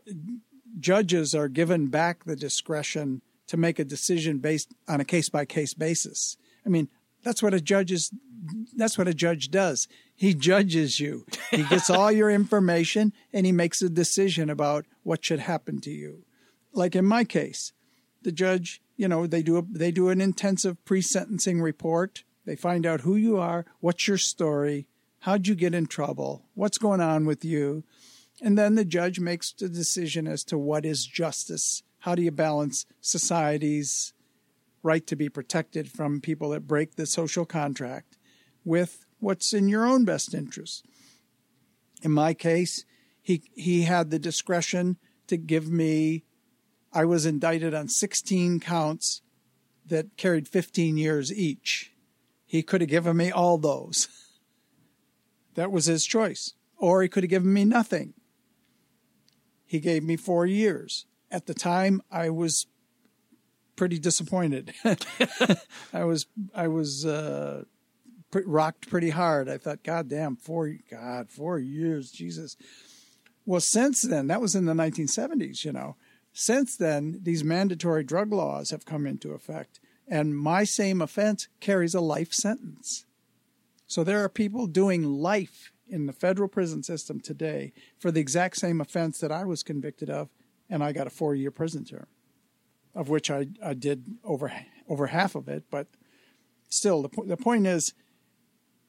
Speaker 2: judges are given back the discretion to make a decision based on a case by case basis. I mean, that's what a judge is. That's what a judge does. He judges you. He gets all your information and he makes a decision about what should happen to you. Like in my case, the judge, you know, they do a, they do an intensive pre-sentencing report. They find out who you are, what's your story, how'd you get in trouble, what's going on with you, and then the judge makes the decision as to what is justice. How do you balance society's right to be protected from people that break the social contract with what's in your own best interest. In my case, he he had the discretion to give me I was indicted on 16 counts that carried 15 years each. He could have given me all those. That was his choice. Or he could have given me nothing. He gave me 4 years. At the time I was pretty disappointed. I was I was uh, rocked pretty hard. I thought, God damn, four God, four years, Jesus. Well, since then, that was in the 1970s. You know, since then, these mandatory drug laws have come into effect, and my same offense carries a life sentence. So there are people doing life in the federal prison system today for the exact same offense that I was convicted of, and I got a four-year prison term of which I, I did over over half of it. But still, the, po- the point is,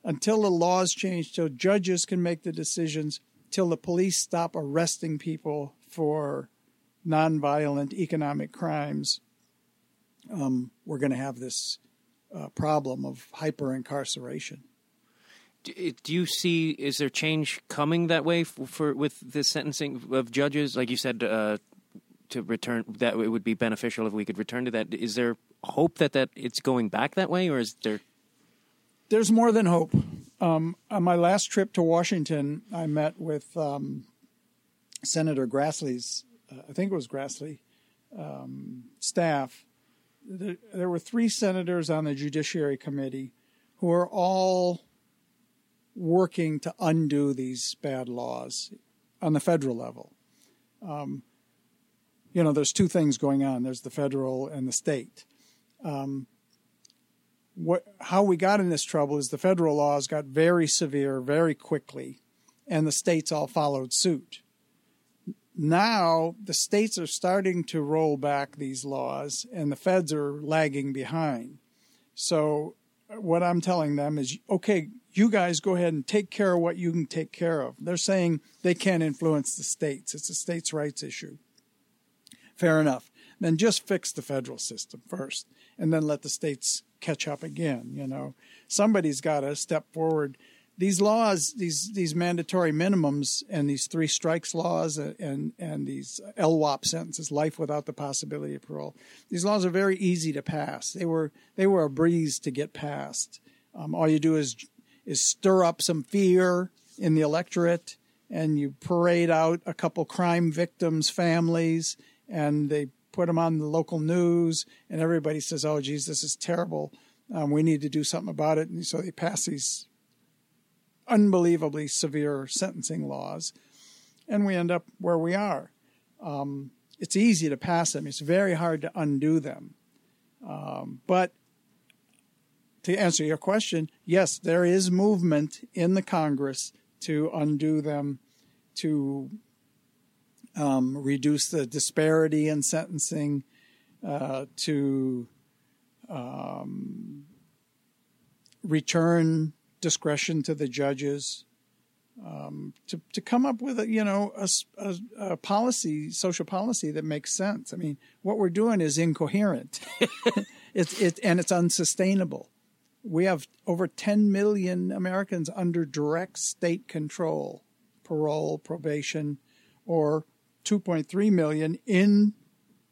Speaker 2: until the laws change, till judges can make the decisions, till the police stop arresting people for nonviolent economic crimes, um, we're going to have this uh, problem of hyper incarceration.
Speaker 1: Do, you see? Is there change coming that way for, for with the sentencing of judges? Like you said, uh, to return that it would be beneficial if we could return to that. Is there hope that that it's going back that way, or is there?
Speaker 2: There's more than hope. Um, on my last trip to Washington, I met with um, Senator Grassley's, uh, I think it was Grassley, um, staff. There, were three senators on the Judiciary Committee who are all working to undo these bad laws on the federal level. Um, you know, there's two things going on. There's the federal and the state. Um, what, how we got in this trouble is the federal laws got very severe very quickly, and the states all followed suit. Now the states are starting to roll back these laws, and the feds are lagging behind. So, what I'm telling them is, okay, you guys go ahead and take care of what you can take care of. They're saying they can't influence the states. It's a states' rights issue. Fair enough. Then just fix the federal system first and then let the states catch up again. You know, somebody's got to step forward. These laws, these these mandatory minimums, and these three strikes laws, and and these LWOP sentences, life without the possibility of parole. These laws are very easy to pass. They were they were a breeze to get passed. Um, all you do is is stir up some fear in the electorate, and you parade out a couple crime victims' families, and they put them on the local news, and everybody says, "Oh, geez, this is terrible. Um, we need to do something about it." And so they pass these unbelievably severe sentencing laws, and we end up where we are. Um, it's easy to pass them; it's very hard to undo them. Um, but to answer your question, yes, there is movement in the Congress to undo them, to um, reduce the disparity in sentencing, uh, to um, return discretion to the judges, um, to to come up with a you know a, a, a, policy, social policy that makes sense. I mean, what we're doing is incoherent. it's it and it's unsustainable. We have over 10 million Americans under direct state control, parole, probation, or 2.3 million in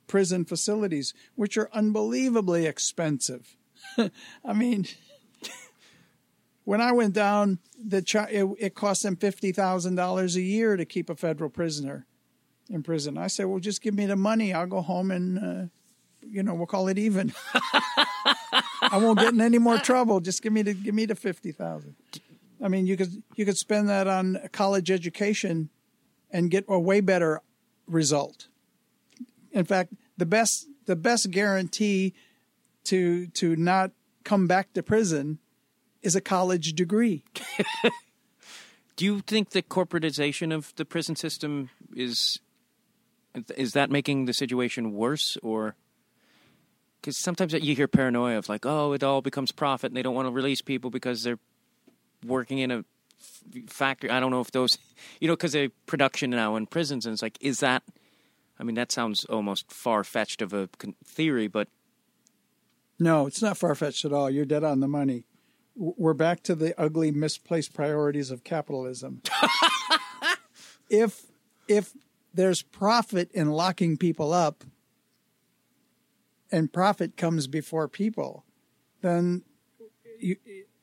Speaker 2: prison facilities, which are unbelievably expensive. I mean, when I went down, the it, it cost them fifty thousand dollars a year to keep a federal prisoner in prison. I said, "Well, just give me the money. I'll go home and, uh, you know, we'll call it even. I won't get in any more trouble. Just give me the give me the fifty thousand. I mean, you could you could spend that on college education and get a way better result. In fact, the best the best guarantee to to not come back to prison is a college degree.
Speaker 1: Do you think the corporatization of the prison system is is that making the situation worse or because sometimes you hear paranoia of like oh it all becomes profit and they don't want to release people because they're working in a factory. I don't know if those, you know, because they production now in prisons, and it's like, is that? I mean, that sounds almost far fetched of a theory, but
Speaker 2: no, it's not far fetched at all. You're dead on the money. We're back to the ugly, misplaced priorities of capitalism. if if there's profit in locking people up, and profit comes before people, then you,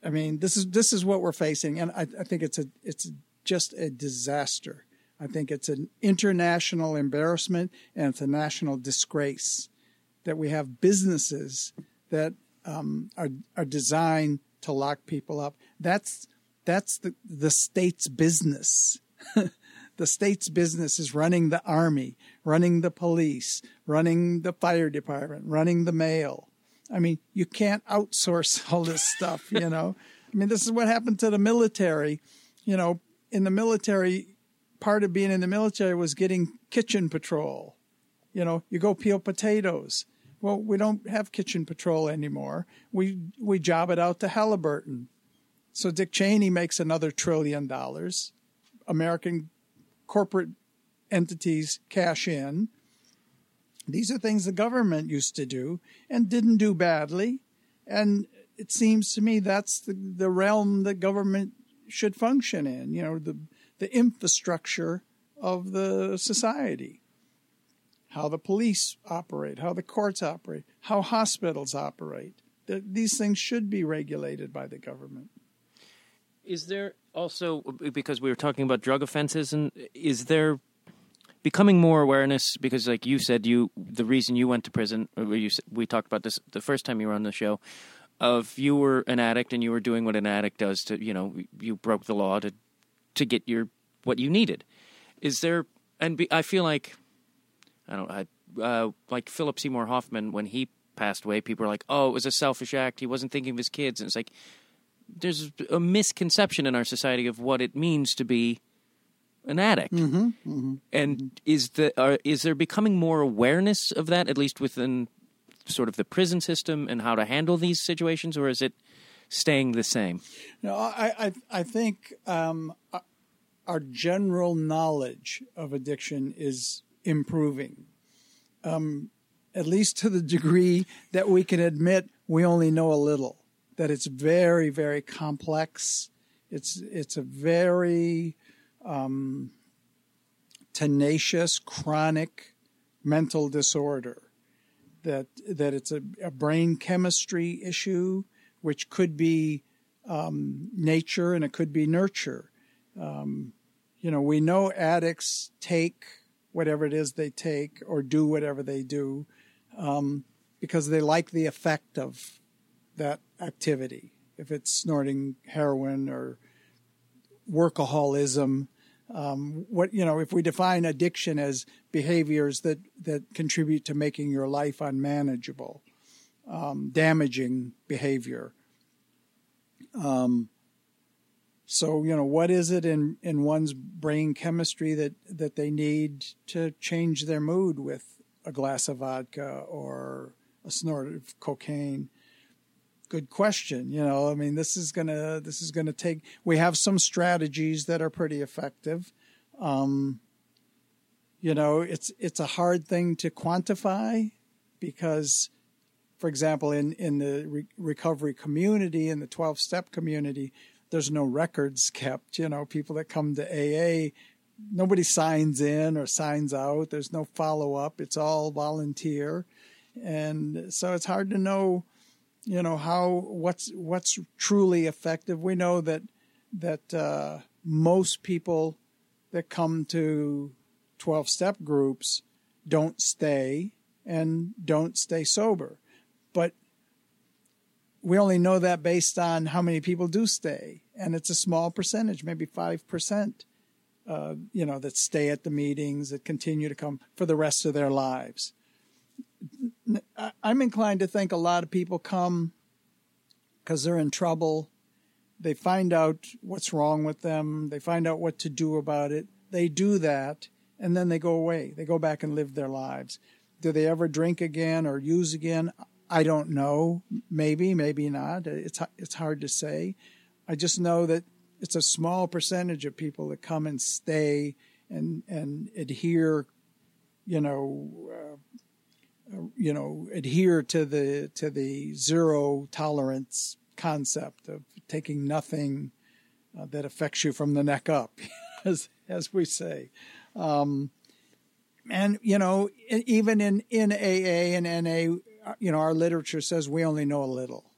Speaker 2: I mean, this is this is what we're facing, and I, I think it's a it's just a disaster. I think it's an international embarrassment and it's a national disgrace that we have businesses that um, are are designed to lock people up. That's that's the the state's business. the state's business is running the army, running the police, running the fire department, running the mail. I mean, you can't outsource all this stuff, you know. I mean, this is what happened to the military. You know, in the military, part of being in the military was getting kitchen patrol. You know, you go peel potatoes. Well, we don't have kitchen patrol anymore. We we job it out to Halliburton. So Dick Cheney makes another trillion dollars. American corporate entities cash in. These are things the government used to do and didn't do badly. And it seems to me that's the, the realm that government should function in, you know, the, the infrastructure of the society. How the police operate, how the courts operate, how hospitals operate. The, these things should be regulated by the government.
Speaker 1: Is there also, because we were talking about drug offenses, and is there becoming more awareness because like you said you the reason you went to prison you, we talked about this the first time you were on the show of you were an addict and you were doing what an addict does to you know you broke the law to to get your what you needed. Is there and be, I feel like I don't I uh, like Philip Seymour Hoffman when he passed away. People are like, oh, it was a selfish act. He wasn't thinking of his kids, and it's like there's a misconception in our society of what it means to be an addict.
Speaker 2: Mm-hmm, mm-hmm.
Speaker 1: And is the are, is there becoming more awareness of that, at least within sort of the prison system and how to handle these situations, or is it staying the same?
Speaker 2: No, I I, I think um, our general knowledge of addiction is improving, um, at least to the degree that we can admit we only know a little. That it's very very complex. It's it's a very um, tenacious, chronic mental disorder. That that it's a, a brain chemistry issue, which could be um, nature and it could be nurture. Um, you know, we know addicts take whatever it is they take or do whatever they do um, because they like the effect of that activity. If it's snorting heroin or workaholism, um, what you know, if we define addiction as behaviors that that contribute to making your life unmanageable, um, damaging behavior. Um, so you know, what is it in in one's brain chemistry that that they need to change their mood with a glass of vodka or a snort of cocaine? Good question. You know, I mean, this is gonna this is gonna take. We have some strategies that are pretty effective. Um, you know, it's it's a hard thing to quantify because, for example, in in the re- recovery community, in the twelve step community, there's no records kept. You know, people that come to AA. Nobody signs in or signs out. There's no follow up. It's all volunteer, and so it's hard to know you know how what's what's truly effective. We know that that uh, most people that come to 12 step groups don't stay and don't stay sober. But we only know that based on how many people do stay. And it's a small percentage, maybe 5%, uh, you know, that stay at the meetings, that continue to come for the rest of their lives. I'm inclined to think a lot of people come because they're in trouble. They find out what's wrong with them. They find out what to do about it. They do that, and then they go away. They go back and live their lives. Do they ever drink again or use again? I don't know. Maybe, maybe not. It's it's hard to say. I just know that it's a small percentage of people that come and stay and and adhere, you know, uh, you know adhere to the to the zero tolerance concept of taking nothing uh, that affects you from the neck up, as as we say. Um, and you know, even in in AA and NA, you know, our literature says we only know a little,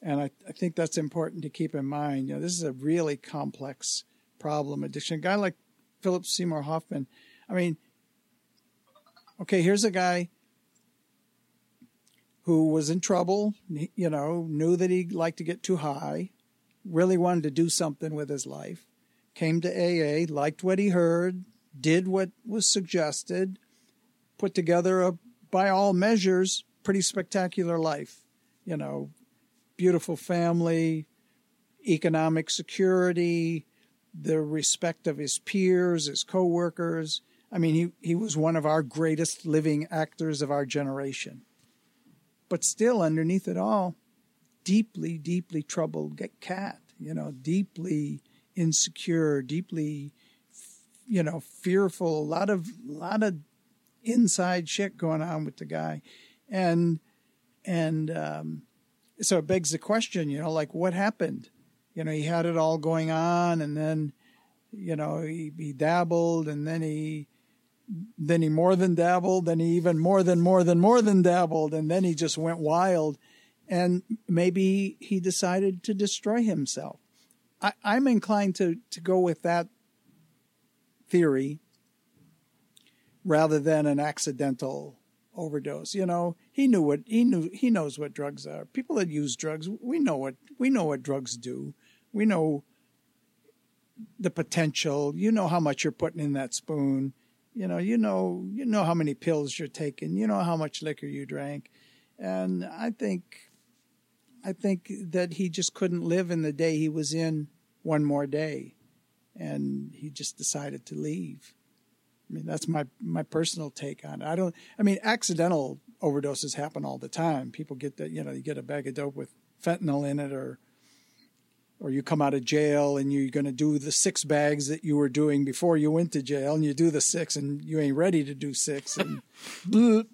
Speaker 2: and I, I think that's important to keep in mind. You know, this is a really complex problem. Addiction. A guy like Philip Seymour Hoffman. I mean, okay, here's a guy who was in trouble, you know, knew that he liked to get too high, really wanted to do something with his life, came to AA, liked what he heard, did what was suggested, put together a, by all measures, pretty spectacular life. You know, beautiful family, economic security, the respect of his peers, his coworkers. I mean, he, he was one of our greatest living actors of our generation but still underneath it all, deeply, deeply troubled cat, you know, deeply insecure, deeply, you know, fearful, a lot of, lot of inside shit going on with the guy. And, and, um, so it begs the question, you know, like what happened? You know, he had it all going on and then, you know, he, he dabbled and then he, then he more than dabbled, then he even more than more than more than dabbled, and then he just went wild. And maybe he decided to destroy himself. I, I'm inclined to, to go with that theory rather than an accidental overdose. You know, he knew what he knew. He knows what drugs are. People that use drugs, we know what we know what drugs do. We know the potential. You know how much you're putting in that spoon. You know, you know, you know how many pills you're taking. You know how much liquor you drank, and I think, I think that he just couldn't live in the day he was in one more day, and he just decided to leave. I mean, that's my my personal take on it. I don't. I mean, accidental overdoses happen all the time. People get that. You know, you get a bag of dope with fentanyl in it, or or you come out of jail and you're going to do the six bags that you were doing before you went to jail, and you do the six, and you ain't ready to do six, and you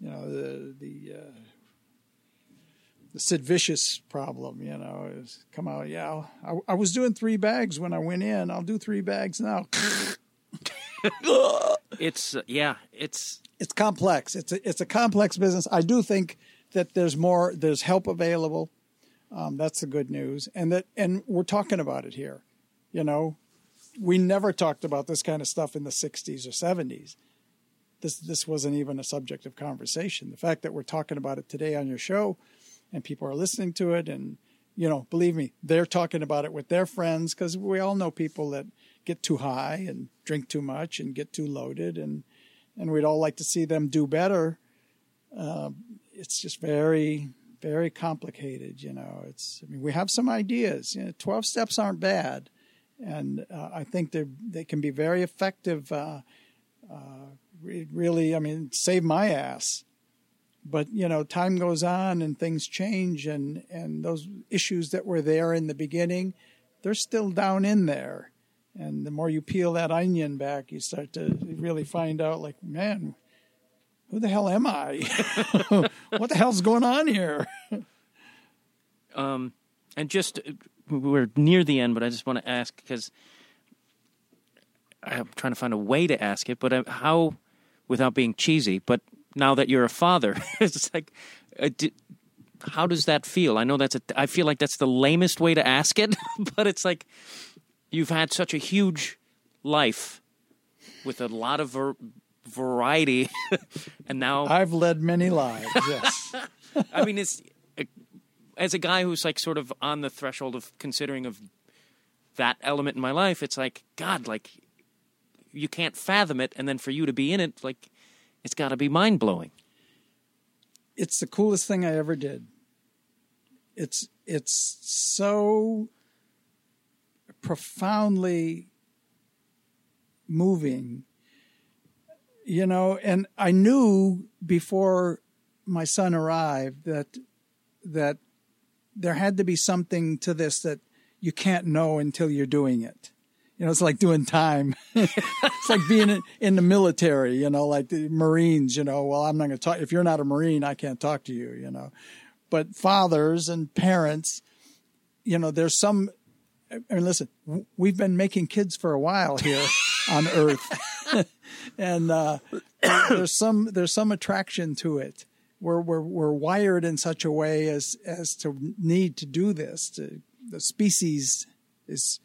Speaker 2: know the the. Uh, the Sid Vicious problem, you know, is come out. Yeah, I, I was doing three bags when I went in. I'll do three bags now.
Speaker 1: it's uh, yeah, it's
Speaker 2: it's complex. It's a, it's a complex business. I do think that there's more. There's help available. Um, that's the good news, and that and we're talking about it here. You know, we never talked about this kind of stuff in the '60s or '70s. This this wasn't even a subject of conversation. The fact that we're talking about it today on your show, and people are listening to it, and you know, believe me, they're talking about it with their friends because we all know people that get too high and drink too much and get too loaded, and and we'd all like to see them do better. Uh, it's just very very complicated. You know, it's I mean we have some ideas. You know, twelve steps aren't bad, and uh, I think they they can be very effective. Uh, uh, really, I mean, save my ass. But you know, time goes on and things change, and and those issues that were there in the beginning, they're still down in there. And the more you peel that onion back, you start to really find out, like, man, who the hell am I? what the hell's going on here?
Speaker 1: um, and just we're near the end, but I just want to ask because I'm trying to find a way to ask it, but uh, how, without being cheesy, but now that you're a father, it's like, uh, did, how does that feel? I know that's a, I feel like that's the lamest way to ask it, but it's like you've had such a huge life with a lot of ver- variety, and now
Speaker 2: I've led many lives. Yes,
Speaker 1: I mean it's as a guy who's like sort of on the threshold of considering of that element in my life. It's like God, like you can't fathom it, and then for you to be in it, like it's got to be mind blowing.
Speaker 2: It's the coolest thing I ever did. It's it's so profoundly moving you know and i knew before my son arrived that that there had to be something to this that you can't know until you're doing it. You know it's like doing time. It's like being in, in, the military you know like the marines you know well i'm not going to talk if you're not a marine i can't talk to you you know. But fathers and parents you know there's some I mean, listen, we've been making kids for a while here on Earth, and uh, there's some there's some attraction to it. We're, we're we're wired in such a way as as to need to do this. To, the species is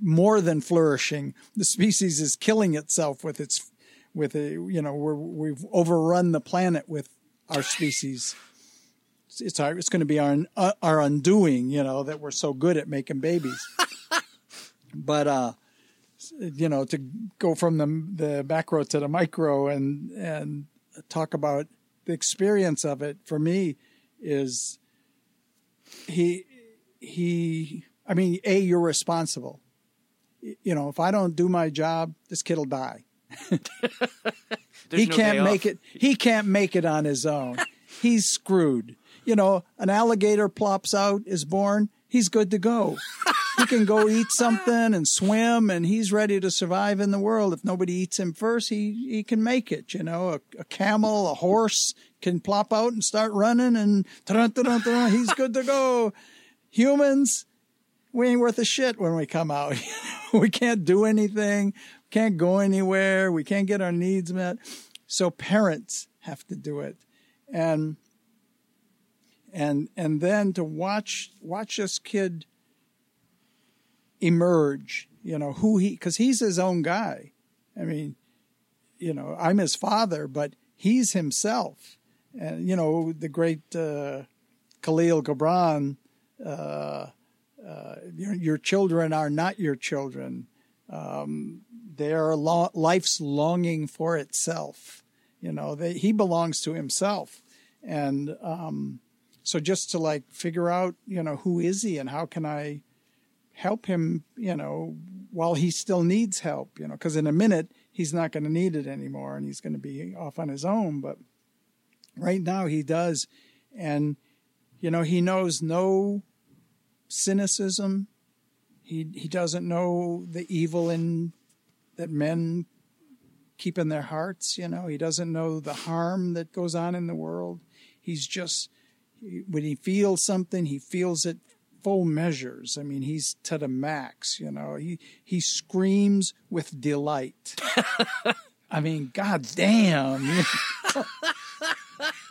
Speaker 2: more than flourishing. The species is killing itself with its with a you know we're, we've overrun the planet with our species it's our, it's going to be our uh, our undoing, you know, that we're so good at making babies. but uh, you know, to go from the the macro to the micro and and talk about the experience of it for me is he he I mean, a you're responsible. You know, if I don't do my job, this kid'll die. he
Speaker 1: no
Speaker 2: can't make it. He can't make it on his own. He's screwed you know, an alligator plops out, is born, he's good to go. he can go eat something and swim, and he's ready to survive in the world. If nobody eats him first, he, he can make it. You know, a, a camel, a horse can plop out and start running, and he's good to go. Humans, we ain't worth a shit when we come out. we can't do anything, can't go anywhere, we can't get our needs met. So parents have to do it. And and and then to watch watch this kid emerge you know who he because he's his own guy i mean you know i'm his father but he's himself. And you know the great uh, Kahlil Gibran, uh, uh, your, your, children are not your children. Um, they are lo- life's longing for itself. You know, they, he belongs to himself, and um, so just to like figure out, you know, who is he and how can I help him, you know, while he still needs help, you know, because in a minute he's not going to need it anymore and he's going to be off on his own. But right now he does. And, you know, he knows no cynicism. He, he doesn't know the evil in that men keep in their hearts. You know, he doesn't know the harm that goes on in the world. He's just, when he feels something, he feels it full measures. I mean, he's to the max. You know, he he screams with delight. I mean, god damn,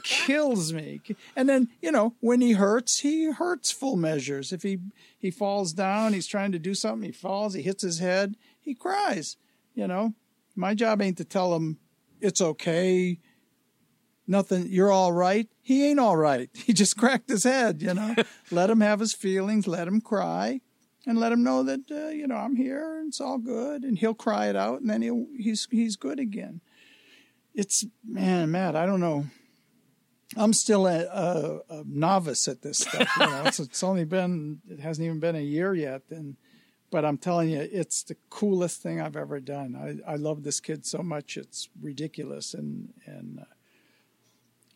Speaker 2: kills me. And then you know, when he hurts, he hurts full measures. If he he falls down, he's trying to do something, he falls, he hits his head, he cries. You know, my job ain't to tell him it's okay nothing, you're all right. He ain't all right. He just cracked his head, you know. let him have his feelings, let him cry, and let him know that, uh, you know, I'm here and it's all good. And he'll cry it out and then he'll, he's, he's good again. It's, man, Matt, I don't know. I'm still a, a, a novice at this stuff. You know, it's, it's only been, it hasn't even been a year yet. And, but I'm telling you, it's the coolest thing I've ever done. I, I love this kid so much. It's ridiculous. And, and, uh,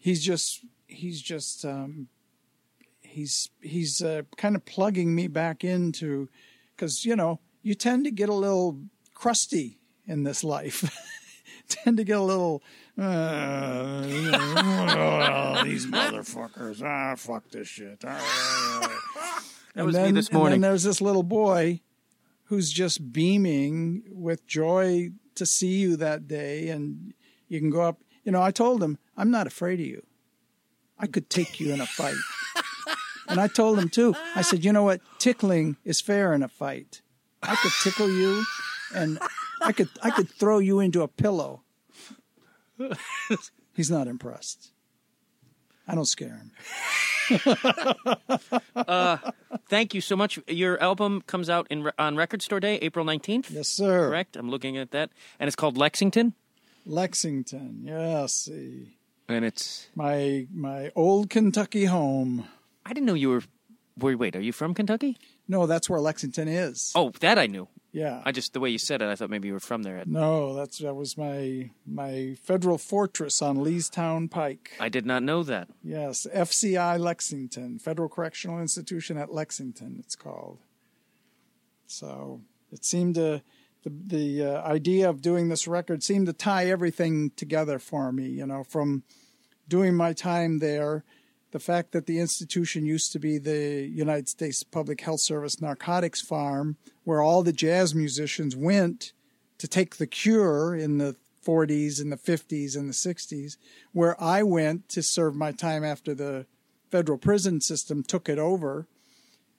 Speaker 2: he's just he's just um, he's he's uh, kind of plugging me back into because you know you tend to get a little crusty in this life. Tend to get a little uh, these motherfuckers ah fuck this shit.
Speaker 1: That
Speaker 2: and
Speaker 1: was
Speaker 2: then,
Speaker 1: me this morning
Speaker 2: and then there's this little boy who's just beaming with joy to see you that day and you can go up you know, I told him, I'm not afraid of you. I could take you in a fight. and I told him too, I said, you know what? Tickling is fair in a fight. I could tickle you and I could I could throw you into a pillow. He's not impressed. I don't scare him.
Speaker 1: uh, thank you so much. Your album comes out in on Record Store Day, April 19th.
Speaker 2: Yes, sir.
Speaker 1: Correct. I'm looking at that. And it's called Lexington.
Speaker 2: Lexington, yes.
Speaker 1: And it's
Speaker 2: my my old Kentucky home.
Speaker 1: I didn't know you were. Wait, wait. Are you from Kentucky?
Speaker 2: No, that's where Lexington is.
Speaker 1: Oh, that I knew.
Speaker 2: Yeah.
Speaker 1: I just the way you said it, I thought maybe you were from there.
Speaker 2: No, that's that was my my federal fortress on Leestown Pike.
Speaker 1: I did not know that.
Speaker 2: Yes, FCI Lexington, Federal Correctional Institution at Lexington. It's called. So it seemed to the the uh, idea of doing this record seemed to tie everything together for me. You know, from doing my time there, the fact that the institution used to be the United States Public Health Service narcotics farm, where all the jazz musicians went to take the cure in the 40s and the 50s and the 60s, where I went to serve my time after the federal prison system took it over.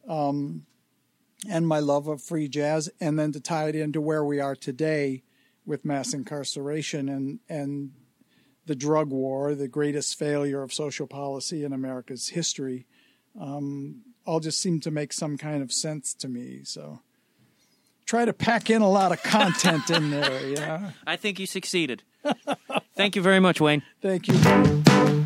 Speaker 2: Um, and my love of free jazz, and then to tie it into where we are today with mass incarceration and and the drug war, the greatest failure of social policy in America's history, um, all just seem to make some kind of sense to me. So try to pack in a lot of content in there. Yeah,
Speaker 1: I think you succeeded. Thank you very much, Wayne.
Speaker 2: Thank you.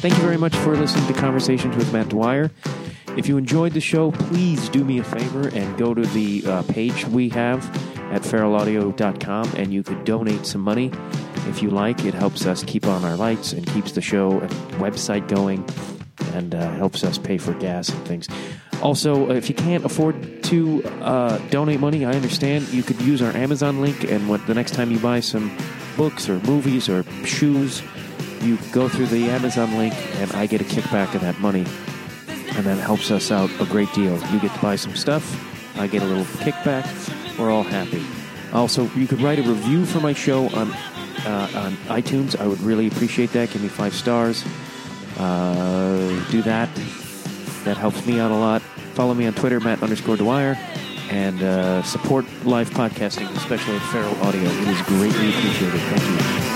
Speaker 1: Thank you very much for listening to Conversations with Matt Dwyer. If you enjoyed the show, please do me a favor and go to the uh, page we have at feralaudio.com and you could donate some money if you like. It helps us keep on our lights and keeps the show and website going and uh, helps us pay for gas and things. Also, if you can't afford to uh, donate money, I understand. You could use our Amazon link, and what the next time you buy some books or movies or shoes, you go through the Amazon link, and I get a kickback of that money. And that helps us out a great deal. You get to buy some stuff, I get a little kickback. We're all happy. Also, you could write a review for my show on, uh, on iTunes. I would really appreciate that. Give me five stars. Uh, do that. That helps me out a lot. Follow me on Twitter, Matt underscore Dwyer,
Speaker 3: and uh, support live podcasting, especially at Feral Audio. It is greatly appreciated. Thank you.